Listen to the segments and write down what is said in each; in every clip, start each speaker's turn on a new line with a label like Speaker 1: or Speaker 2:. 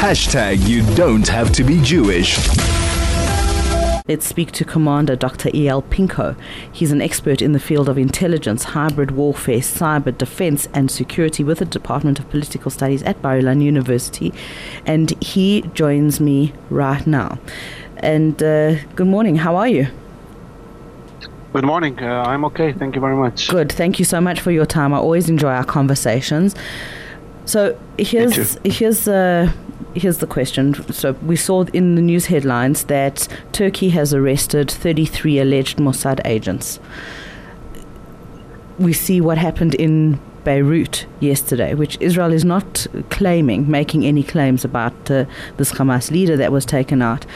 Speaker 1: Hashtag you don't have to be Jewish.
Speaker 2: Let's speak to Commander Dr. Eyal Pinko. He's an expert in the field of intelligence, hybrid warfare, cyber defense, and security with the Department of Political Studies at Bar Ilan University. And he joins me right now. And uh, good morning. How are you?
Speaker 3: Good morning. Uh, I'm okay. Thank you very much.
Speaker 2: Good. Thank you so much for your time. I always enjoy our conversations. So here's here's uh, here's the question. So we saw in the news headlines that Turkey has arrested 33 alleged Mossad agents. We see what happened in Beirut yesterday, which Israel is not claiming, making any claims about uh, this Hamas leader that was taken out.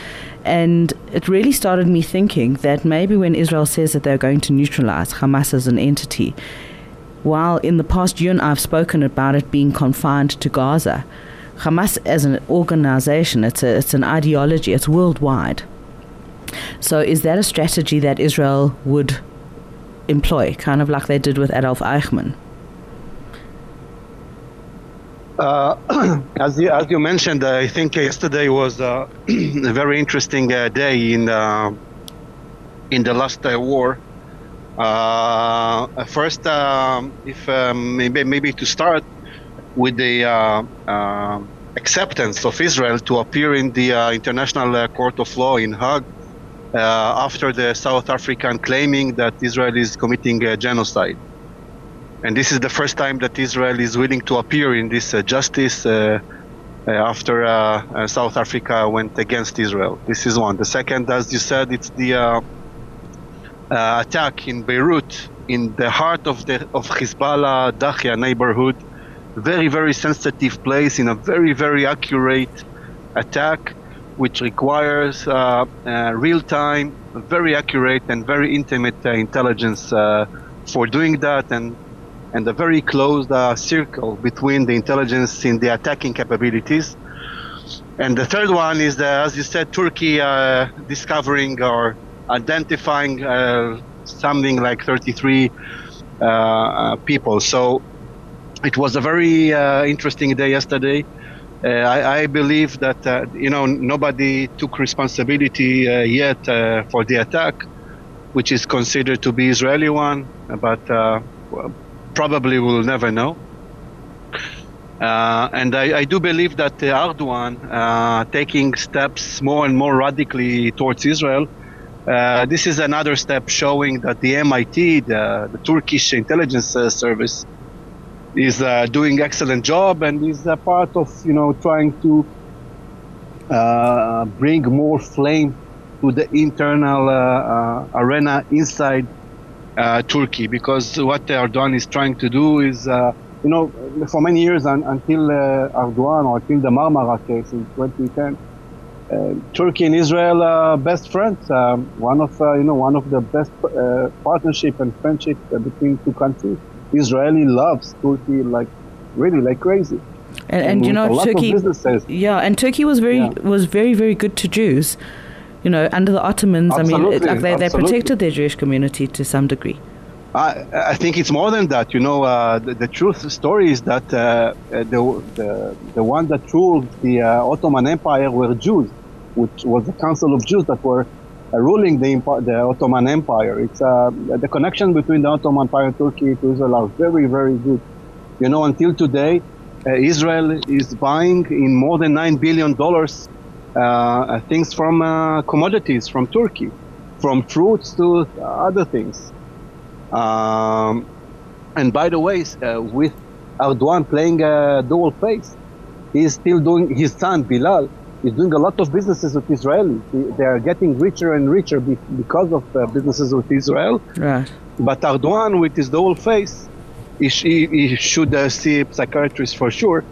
Speaker 2: And it really started me thinking that maybe when Israel says that they're going to neutralize Hamas as an entity, while in the past year I've spoken about it being confined to Gaza, Hamas as an organization, it's, a, it's an ideology, it's worldwide. So is that a strategy that Israel would employ, kind of like they did with Adolf Eichmann?
Speaker 3: Uh, as you as you mentioned, uh, I think yesterday was uh, a very interesting uh, day in uh, in the last uh, first, um, if um, maybe maybe to start with the acceptance of Israel to appear in the International Court of Law in Hague after the South African claiming that Israel is committing genocide and this is the first time that Israel is willing to appear in this uh, justice uh, uh after uh, uh, South Africa went against Israel. This is one. The second, as you said, it's the Uh, attack in Beirut, in the heart of the of Hezbollah Dahia neighborhood, very very sensitive place in a very very accurate attack, which requires uh, uh, real time, very accurate and very intimate intelligence for doing that and and a very closed uh, circle between the intelligence and the attacking capabilities. And the third one is, the, as you said, Turkey uh, discovering or identifying uh, something like 33 uh, uh, people. So it was a very uh, interesting day yesterday. I, I, believe that you know nobody took responsibility yet for the attack, which is considered to be Israeli one, but probably we'll never know. Uh, and I, I, do believe that uh, Erdogan, uh, taking steps more and more radically towards Israel, uh, this is another step showing that the MIT, the, the Turkish intelligence uh, service, is uh, doing excellent job and is a part of you know trying to bring more flame to the internal arena inside uh, Turkey because what Erdogan is trying to do is, uh, you know, for many years un- until uh, Erdogan or until the Marmara case in 2010, uh, Turkey and Israel are best friends. Um, one of uh, you know one of the best uh, partnership and friendship between two countries. Israeli loves Turkey like really like crazy.
Speaker 2: And, and, and you know Turkey, yeah, and Turkey was very yeah. was very very good to Jews you know, under the Ottomans, absolutely, I mean, it, like they, they protected their Jewish community to some degree.
Speaker 3: I, I think it's more than that. You know, uh, the, the, truth story is that uh, the, the, the one that ruled the uh, Ottoman Empire were Jews, which was the Council of Jews that were uh, ruling the, the Ottoman Empire. It's uh, the connection between the Ottoman Empire and Turkey to Israel are very, very good. You know, until today, uh, Israel is buying in more than nine billion dollars things from commodities from Turkey, from fruits to other things. Um, and by the way, uh, with Erdogan playing a dual face, he's still doing, his son Bilal is doing a lot of businesses with Israelis. They are getting richer and richer because of uh, businesses with Israel. Right. But Erdogan, with his dual face, he, sh- he should uh, see a psychiatrist for sure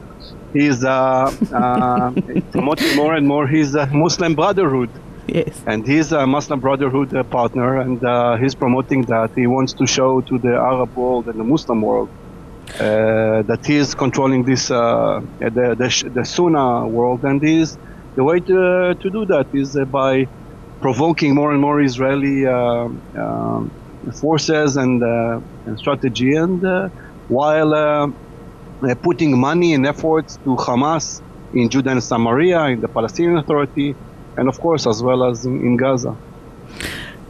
Speaker 3: he's uh, uh, promoting more and more his uh, Muslim Brotherhood.
Speaker 2: Yes.
Speaker 3: And he's a Muslim Brotherhood uh, partner, and uh, he's promoting that. He wants to show to the Arab world and the Muslim world uh, that he is controlling this, the, the, the Sunnah world. And he's, the way to, to do that is by provoking more and more Israeli forces and, and strategy. And while uh, putting money and efforts to Hamas in Judea and Samaria, in the Palestinian Authority, and of course as well as in, in Gaza.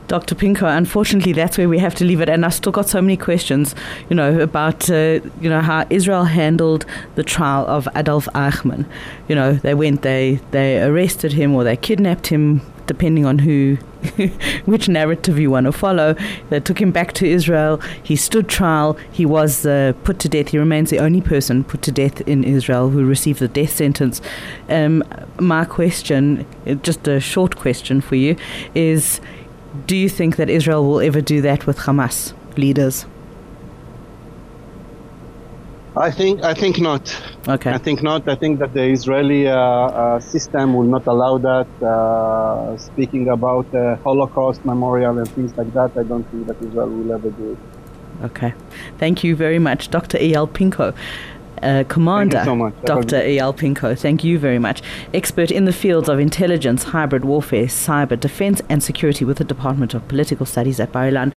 Speaker 2: Dr. Pinko, unfortunately, that's where we have to leave it. And I've still got so many questions, you know, about, uh, you know, how Israel handled the trial of Adolf Eichmann. You know, they went, they, they arrested him or they kidnapped him, depending on who, which narrative you want to follow. They took him back to Israel. He stood trial. He was uh, put to death. He remains the only person put to death in Israel who received the death sentence. Um, my question, just a short question for you, is do you think that Israel will ever do that with Hamas leaders?
Speaker 3: I think I think not.
Speaker 2: Okay.
Speaker 3: I think not. I think that the Israeli uh, uh, system will not allow that. Uh, speaking about the Holocaust memorial and things like that, I don't think that Israel will ever do it.
Speaker 2: Okay. Thank you very much, Dr. Eyal Pinko uh, Commander
Speaker 3: so
Speaker 2: Dr. Eyal Pinko. Thank you very much. Expert in the fields of intelligence, hybrid warfare, cyber defense, and security with the Department of Political Studies at Bar Ilan.